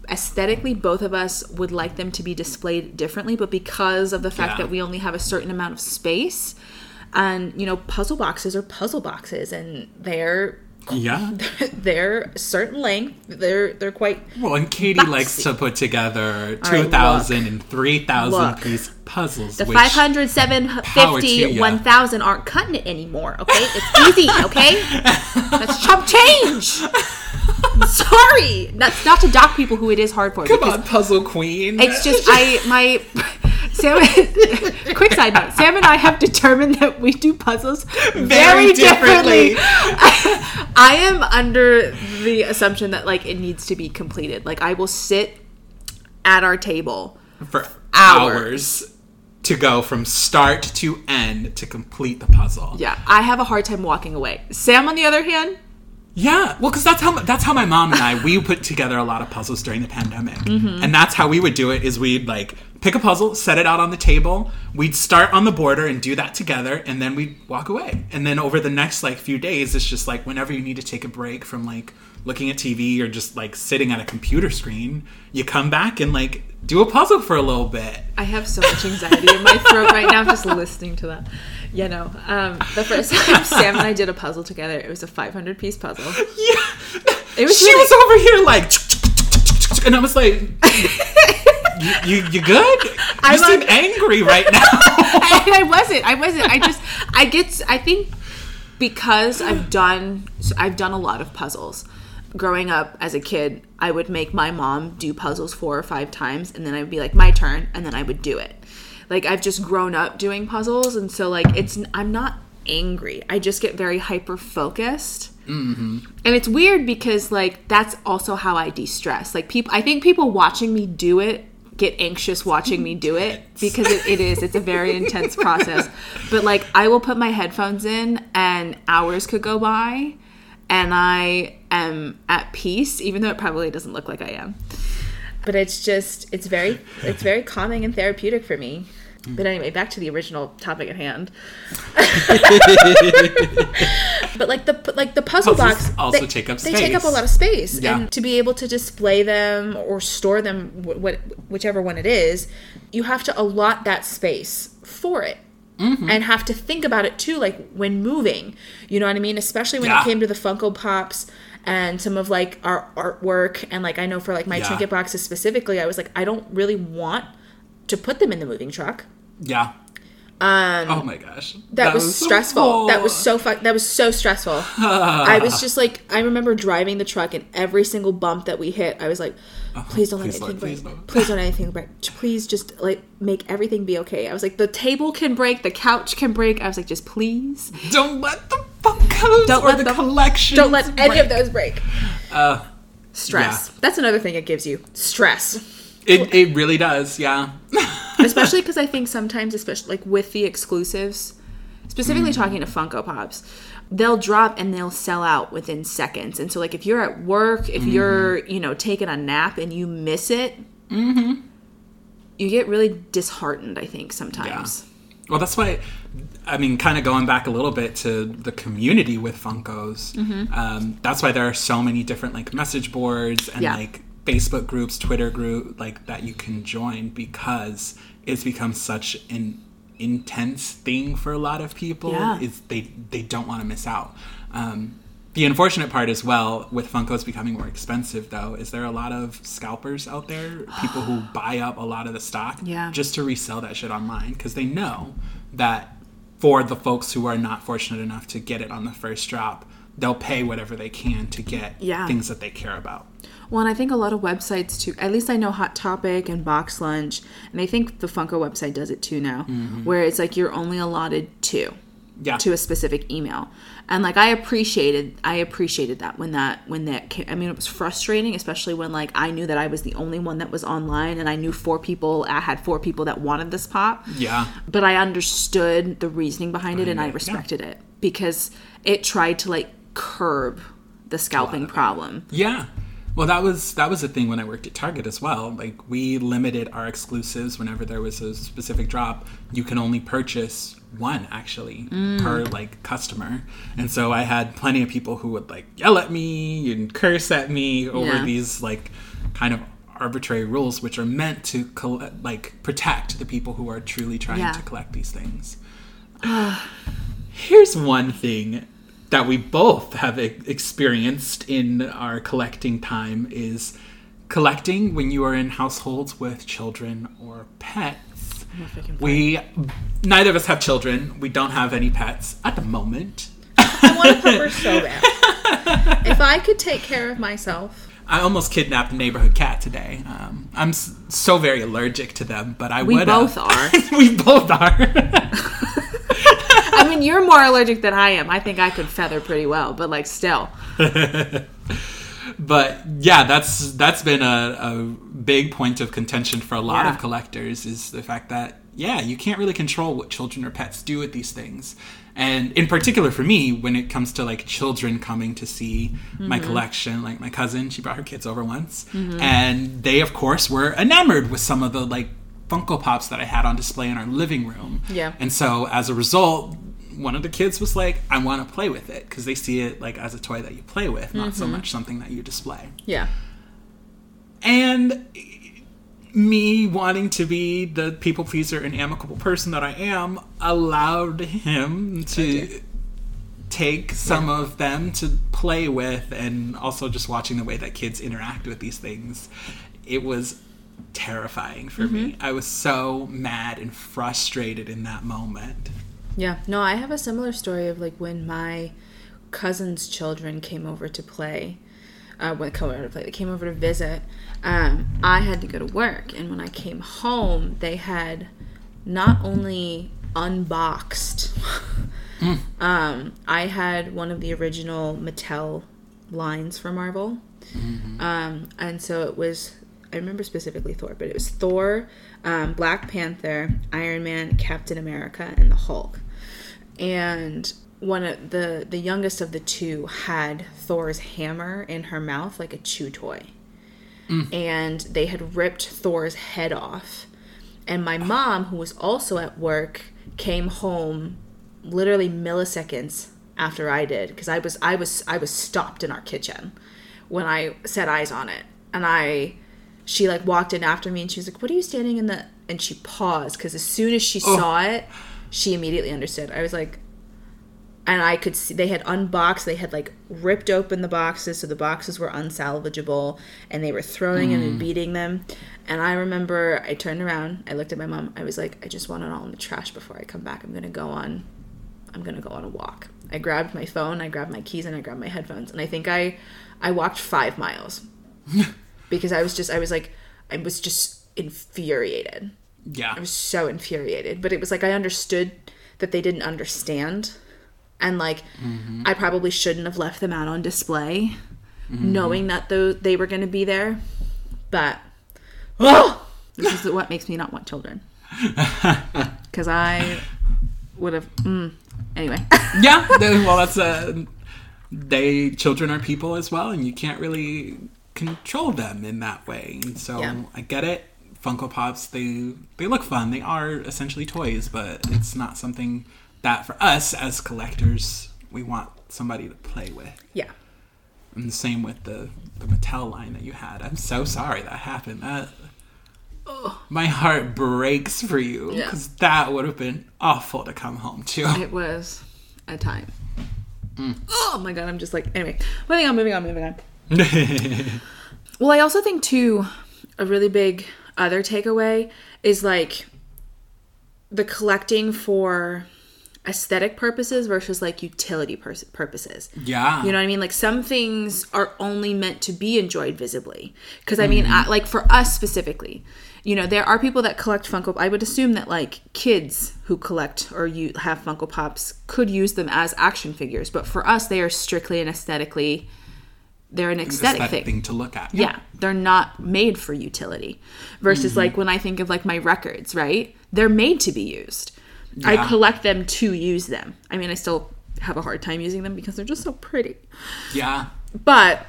aesthetically both of us would like them to be displayed differently, but because of the fact Yeah. that we only have a certain amount of space and you know puzzle boxes are puzzle boxes and they're Yeah. they're a certain length. They're they're quite Well, and Katie likes to put together All right, 2,000 and 3,000 Look. piece puzzles. The which, 500, Power 750, 1000 aren't cutting it anymore, okay? It's easy, okay? That's chump change. Sorry. That's not to dock people who it is hard for. Come on, Puzzle Queen. It's just, I, my, Sam, quick side note Sam and I have determined that we do puzzles very, Very differently. differently. I am under the assumption that, like, it needs to be completed. Like, I will sit at our table for hours. hours to go from start to end to complete the puzzle. Yeah, I have a hard time walking away. Sam, on the other hand, Yeah, well, because that's how that's how my mom and I we put together a lot of puzzles during the pandemic, Mm-hmm. and that's how we would do it. Is we'd like pick a puzzle, set it out on the table. We'd start on the border and do that together, and then we'd walk away. And then over the next like few days, it's just like whenever you need to take a break from like looking at TV or just like sitting at a computer screen, you come back and like do a puzzle for a little bit. I have so much anxiety in my throat right now just listening to that. You know, um, the first time Sam and I did a puzzle together, it was a 500 piece puzzle. Yeah. It was she really- was over here like, and I was like, you, you, you good? You I seem like- angry right now. I, I wasn't. I wasn't. I just. I get. I think because I've done. I've done a lot of puzzles. Growing up as a kid, I would make my mom do puzzles four or five times, and then I would be like, "My turn," and then I would do it. Like I've just grown up doing puzzles, and so like it's. I'm not angry. I just get very hyper focused. Mm-hmm. And it's weird because like that's also how I de-stress. Like people, I think people watching me do it get anxious watching me do it because it, it is. It's a very intense process. But like I will put my headphones in and hours could go by, and I am at peace, even though it probably doesn't look like I am. But it's just it's very it's very calming and therapeutic for me. But anyway, back to the original topic at hand. but like the like the puzzle Puzzles box also they, take up space. they take up a lot of space Yeah. and to be able to display them or store them wh- what whichever one it is you have to allot that space for it Mm-hmm. and have to think about it too like when moving you know what i mean especially when Yeah. it came to the funko pops and some of like our artwork and like i know for like my Yeah. trinket boxes specifically i was like i don't really want to put them in the moving truck yeah. um Oh my gosh. that, was, so stressful. That was so fuck. That was so stressful. I was just like, I remember driving the truck, and every single bump that we hit, I was like, "Please don't let Uh-huh. anything break. please, Lord." Please don't anything break. Please just like make everything be okay." I was like, "The table can break, the couch can break." I was like, "Just please, Don't let the Funkos Don't or let the, the- collection. don't let any of those break." Uh, Stress. That's another thing it gives you. Stress. It, it really does, yeah. especially because I think sometimes, especially like with the exclusives, specifically talking to Funko Pops, they'll drop and they'll sell out within seconds. And so, like, if you're at work, if you're you know taking a nap and you miss it, you get really disheartened. I think sometimes. Well, that's why, I mean, kind of going back a little bit to the community with Funkos. Mm-hmm. Um, that's why there are so many different like message boards and Yeah. like Facebook groups, Twitter group, like that you can join because it's become such an intense thing for a lot of people. Yeah. Is they they don't want to miss out. Um, the unfortunate part as well with Funkos becoming more expensive, though, is there are a lot of scalpers out there, people who buy up a lot of the stock Yeah. just to resell that shit online because they know that for the folks who are not fortunate enough to get it on the first drop, they'll pay whatever they can to get Yeah. things that they care about. Well, and I think a lot of websites too. At least I know Hot Topic and Box Lunch, and I think the Funko website does it too now, where it's like you're only allotted two. Yeah. to a specific email and like i appreciated i appreciated that when that when that came, i mean it was frustrating especially when like i knew that i was the only one that was online and i knew four people i had four people that wanted this pop Yeah. but i understood the reasoning behind it and i it, yeah. respected it because it tried to like curb the scalping problem Yeah. Well, that was that was a thing when I worked at Target as well. Like we limited our exclusives whenever there was a specific drop. You can only purchase one actually mm. per like customer. And so I had plenty of people who would like yell at me and curse at me over Yeah. these like kind of arbitrary rules which are meant to coll- like protect the people who are truly trying Yeah. to collect these things. Here's one thing that we both have e- experienced in our collecting time is collecting when you are in households with children or pets. We neither of us have children. We don't have any pets at the moment. i want a pupper so bad if i could take care of myself I almost kidnapped a neighborhood cat today. Um, I'm so very allergic to them, but I We would. We both are. we both are. I mean you're more allergic than i am i think i could feather pretty well but like still but yeah, that's that's been a, a big point of contention for a lot Yeah. of collectors is the fact that yeah, you can't really control what children or pets do with these things. And in particular for me, when it comes to like children coming to see my Mm-hmm. collection, like my cousin, she brought her kids over once, and they of course were enamored with some of the like Funko Pops that I had on display in our living room. Yeah. And so as a result, one of the kids was like, I want to play with it because they see it like as a toy that you play with, not so mm-hmm. much something that you display. Yeah. And me wanting to be the people pleaser and amicable person that I am allowed him to take some of them to play with and also just watching the way that kids interact with these things it was terrifying for me i was so mad and frustrated in that moment Yeah. No, I have a similar story of like when my cousin's children came over to play. Uh, when come over to play, they came over to visit. Um, I had to go to work, and when I came home, they had not only unboxed. um, I had one of the original Mattel lines for Marvel, um, and so it was. I remember specifically Thor, but it was Thor, um, Black Panther, Iron Man, Captain America, and the Hulk. And one of the the youngest of the two had Thor's hammer in her mouth like a chew toy. And they had ripped Thor's head off. And my mom, who was also at work, came home literally milliseconds after I did because I was I was I was stopped in our kitchen when I set eyes on it. And I she like walked in after me and she was like, "What are you standing in the?" And she paused because as soon as she oh. saw it, she immediately understood. I was like, and I could see they had unboxed, they had like ripped open the boxes, so the boxes were unsalvageable, and they were throwing them and mm. beating them. And I remember I turned around, I looked at my mom, I was like, I just want it all in the trash before I come back. I'm gonna go on, I'm gonna go on a walk. I grabbed my phone, I grabbed my keys, and I grabbed my headphones, and I think I, I walked five miles because I was just, I was like, I was just infuriated. yeah I was so infuriated. But it was like I understood that they didn't understand. And like mm-hmm. I probably shouldn't have left them out on display mm-hmm. knowing that though they were going to be there. But oh, this is what makes me not want children. Cuz I would have mm, anyway. yeah well that's a they children are people as well and you can't really control them in that way and so Yeah. i get it funko pops they they look fun they are essentially toys but it's not something that for us as collectors we want somebody to play with yeah. and the same with the the mattel line that you had i'm so sorry that happened that my heart breaks for you Yeah. because that would have been awful to come home to It was a time. Mm. Oh my god, I'm just like anyway. Moving on, moving on, moving on. Well, I also think too a really big other takeaway is like the collecting for aesthetic purposes versus like utility pers- purposes. yeah You know what I mean? Like some things are only meant to be enjoyed visibly. Because I mean, mm-hmm. I, like for us specifically, you know, there are people that collect Funko. I would assume that like kids who collect or you have Funko Pops could use them as action figures, but for us, they are strictly and aesthetically. They're an aesthetic, aesthetic thing. thing to look at Yeah, they're not made for utility. Versus like when I think of like my records, right? They're made to be used. I collect them to use them. I mean, I still have a hard time using them because they're just so pretty. yeah But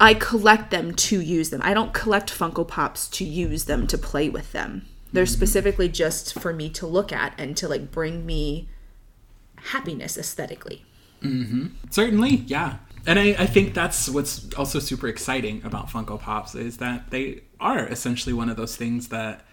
I collect them to use them. I don't collect Funko Pops to use them to play with them. They're specifically just for me to look at and to like bring me happiness aesthetically. Mm-hmm. Certainly, yeah. And I, I think that's what's also super exciting about Funko Pops is that they are essentially one of those things that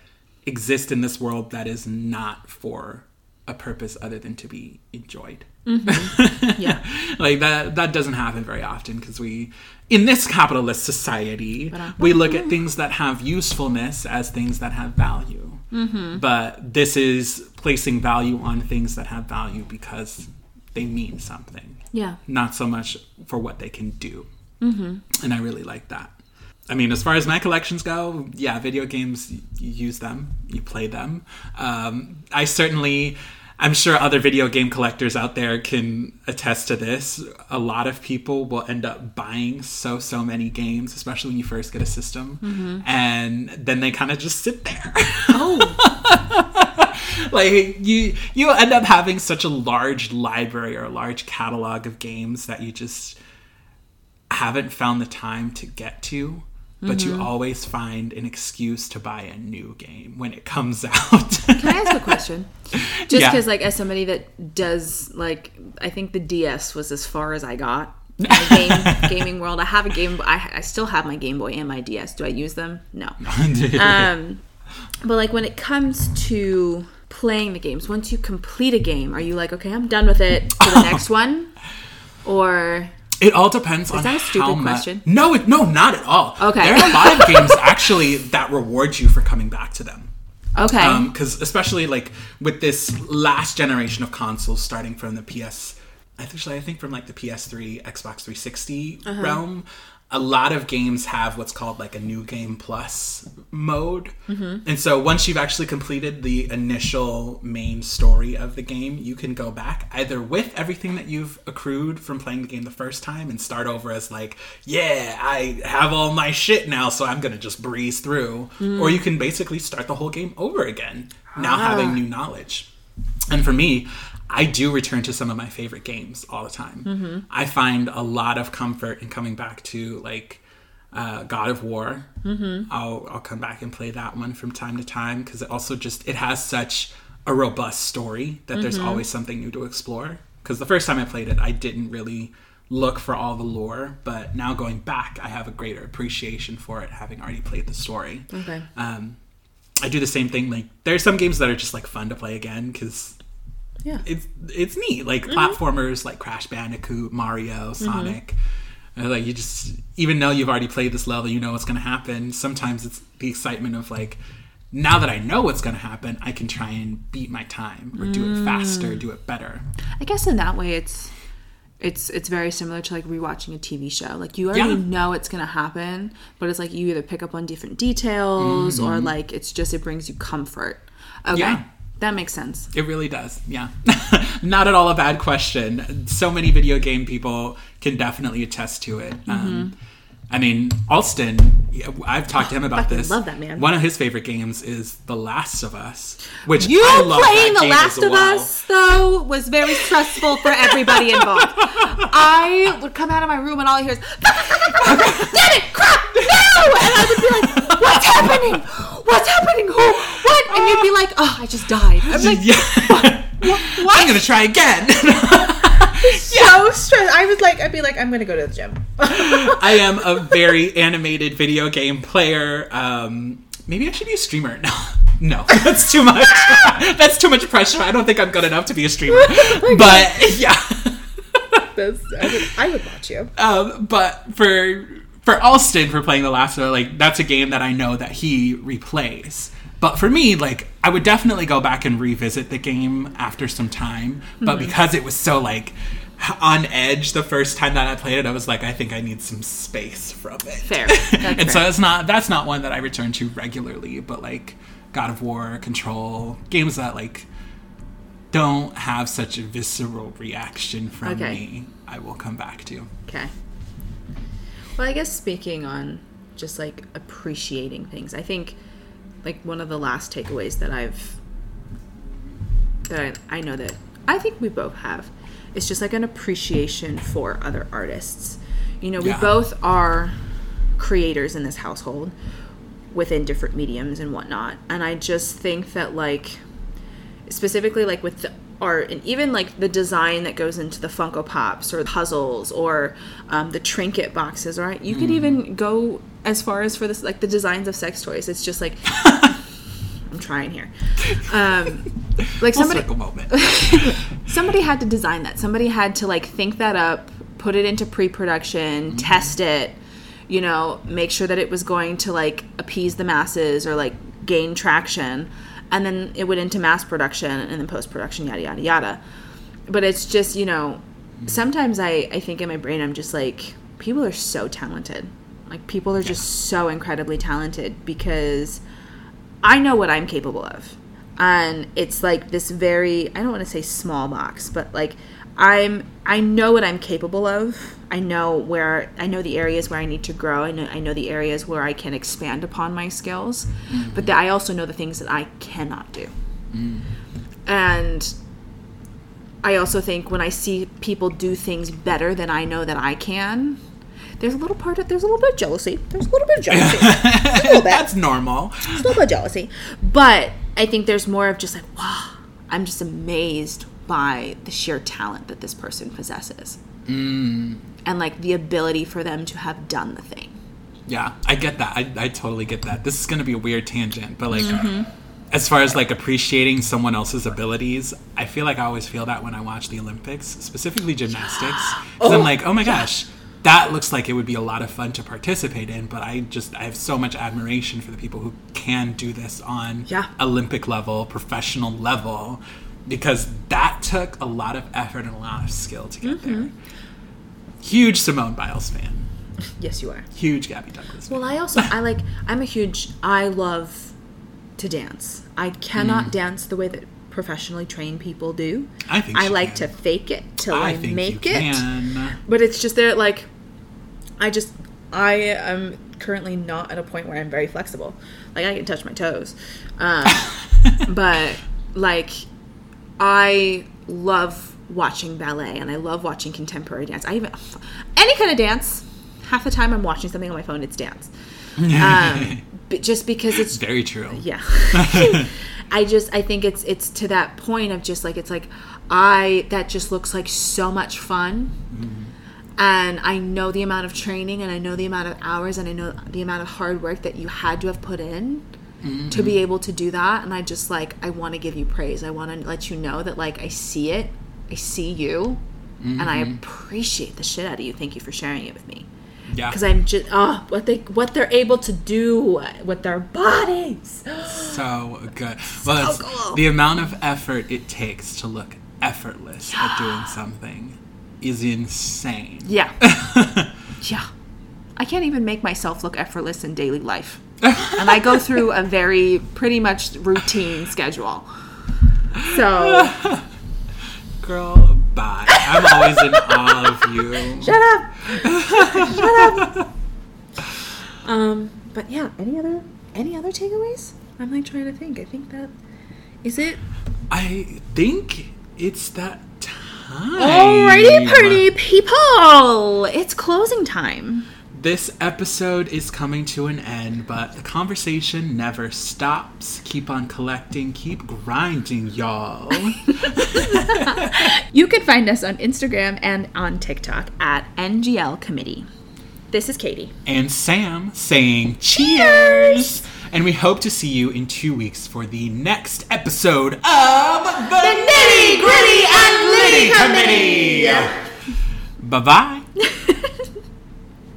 exist in this world that is not for a purpose other than to be enjoyed. Mm-hmm. Yeah. like that that doesn't happen very often because we in this capitalist society uh-huh. we look at things that have usefulness as things that have value. Mm-hmm. But this is placing value on things that have value because they mean something Yeah. not so much for what they can do. And i really like that. I mean as far as my collections go yeah video games you use them you play them. Um, i certainly i'm sure other video game collectors out there can attest to this. A lot of people will end up buying so so many games especially when you first get a system mm-hmm. and then they kind of just sit there. Oh, like you you end up having such a large library or a large catalog of games that you just haven't found the time to get to but Mm-hmm. you always find an excuse to buy a new game when it comes out. Can I ask a question? Just Yeah. because, like, as somebody that does, like, I think the DS was as far as I got. in the game, gaming world. I have a game. I, I still have my Game Boy and my DS. Do I use them? No. Um, but like when it comes to playing the games, once you complete a game, are you like, okay, I'm done with it to the next one, or It all depends on that a stupid how question? No, it, no, not at all. Okay. there are a lot of games actually that reward you for coming back to them. okay, because especially like with this last generation of consoles starting from the ps actually i think from like the ps3 xbox 360 Uh-huh. realm a lot of games have what's called like a new game plus mode Mm-hmm. and so once you've actually completed the initial main story of the game you can go back either with everything that you've accrued from playing the game the first time and start over as like yeah i have all my shit now so i'm gonna just breeze through Mm. or you can basically start the whole game over again now Ah. having new knowledge and for me, I do return to some of my favorite games all the time. Mm-hmm. I find a lot of comfort in coming back to like uh, God of War. Mm-hmm. I'll I'll come back and play that one from time to time because it also just it has such a robust story that there's Mm-hmm. always something new to explore. Because the first time I played it, I didn't really look for all the lore, but now going back, I have a greater appreciation for it, having already played the story. okay, Um, I do the same thing. Like there's some games that are just like fun to play again because yeah, it's it's neat. Like Mm-hmm. platformers like Crash Bandicoot, Mario, Sonic. Uh, Like you just even though you've already played this level, you know what's going to happen. Sometimes it's the excitement of like now that I know what's going to happen, I can try and beat my time or do it faster, Mm. do it better. I guess in that way, it's it's it's very similar to like rewatching a TV show. Like you already Yeah. know it's gonna happen, but it's like you either pick up on different details or like it's just it brings you comfort. Okay, Mm-hmm. Yeah. That makes sense. It really does. Yeah. Not at all a bad question. So many video game people can definitely attest to it. Mm-hmm. Um, I mean, Alston, I've talked to him about this. love that man. One of his favorite games is The Last of Us, which You I love playing The Last of well. Us though was very stressful for everybody involved. I would come out of my room and all I hear is "Damn it, crap, no!" And I would be like, "What's happening? What's happening? Who? What?" And you'd be like, "Oh, I just died." I'm like, yeah. I'm gonna try again. so stressed. I was like, I'd be like, "I'm gonna go to the gym." I am a very animated video game player. Um, maybe I should be a streamer. No, no, that's too much. that's too much pressure. I don't think I'm good enough to be a streamer. But yeah. That's, I, would, I would watch you. Um, but for for Alston for playing The Last of Us, like that's a game that I know that he replays. But for me, like I would definitely go back and revisit the game after some time. But mm-hmm. because it was so like on edge the first time that I played it, I was like, I think I need some space from it. Fair. And so fair. it's not that's not one that I return to regularly. But like God of War, Control, games that like don't have such a visceral reaction from Okay. me, I will come back to. Okay. Well, I guess speaking on just like appreciating things, I think like one of the last takeaways that I've that I, I know that I think we both have is just like an appreciation for other artists. You know, we Yeah. both are creators in this household within different mediums and whatnot. And I just think that like specifically like with the art and even like the design that goes into the Funko Pops or puzzles or um, the trinket boxes, right? You could even go as far as for this like the designs of sex toys. It's just like I'm trying here. Um, like somebody moment. somebody had to design that. Somebody had to like think that up, put it into pre-production, test it, you know, make sure that it was going to like appease the masses or like gain traction, and then it went into mass production and then post-production, yada yada yada. But it's just you know, sometimes I I think in my brain I'm just like people are so talented, like people are just so incredibly talented because I know what I'm capable of. And it's like this very I don't want to say small box, but like I'm I know what I'm capable of. I know where I know the areas where I need to grow. I know I know the areas where I can expand upon my skills. Mm. But that I also know the things that I cannot do. Mm. And I also think when I see people do things better than I know that I can, there's a little part of there's a little bit of jealousy. There's a little bit of jealousy. bit. That's normal. Just a little bit of jealousy. But I think there's more of just like, wow, I'm just amazed by the sheer talent that this person possesses. Mm. And like the ability for them to have done the thing. Yeah, I get that. I, I totally get that. This is going to be a weird tangent, but like, uh, mm-hmm. as far as like appreciating someone else's abilities, I feel like I always feel that when I watch the Olympics, specifically gymnastics. Because I'm oh, like, oh my gosh, that looks like it would be a lot of fun to participate in. But I just, I have so much admiration for the people who can do this on Yeah. Olympic level, professional level, because that took a lot of effort and a lot of skill to get mm-hmm. there. Huge Simone Biles fan. Yes, you are. Huge Gabby Douglas fan. Well, I also I like I'm a huge I love to dance. I cannot dance the way that professionally trained people do. I think I like can. to fake it till I, I think make you it. can. But it's just there like I just I am currently not at a point where I'm very flexible. Like I can touch my toes. Um, but like I love watching ballet and I love watching contemporary dance. I even any kind of dance. Half the time I'm watching something on my phone, it's dance. Um, but just because it's Very true. yeah. I just I think it's it's to that point of just like it's like I that just looks like so much fun. And I know the amount of training and I know the amount of hours and I know the amount of hard work that you had to have put in to be able to do that and I just like I want to give you praise. I want to let you know that like I see it. I see you and I mm-hmm. appreciate the shit out of you. Thank you for sharing it with me Yeah. because I'm just oh what they what they're able to do with their bodies. so good. Well, it's cool. the amount of effort it takes to look effortless at doing something is insane. Yeah, yeah. I can't even make myself look effortless in daily life, and I go through a very pretty much routine schedule. So Girl, bye. I'm always in awe of you. shut up, shut up. Um, but yeah, any other any other takeaways? I'm like trying to think. I think that is it. I think it's that time. Alrighty, party people! It's closing time. This episode is coming to an end, but the conversation never stops. Keep on collecting, keep grinding, y'all. You can find us on Instagram and on TikTok at NGL Committee. This is Katie. and Sam saying cheers. And we hope to see you in two weeks for the next episode of the, Nitty Gritty and Litty Committee. Bye bye.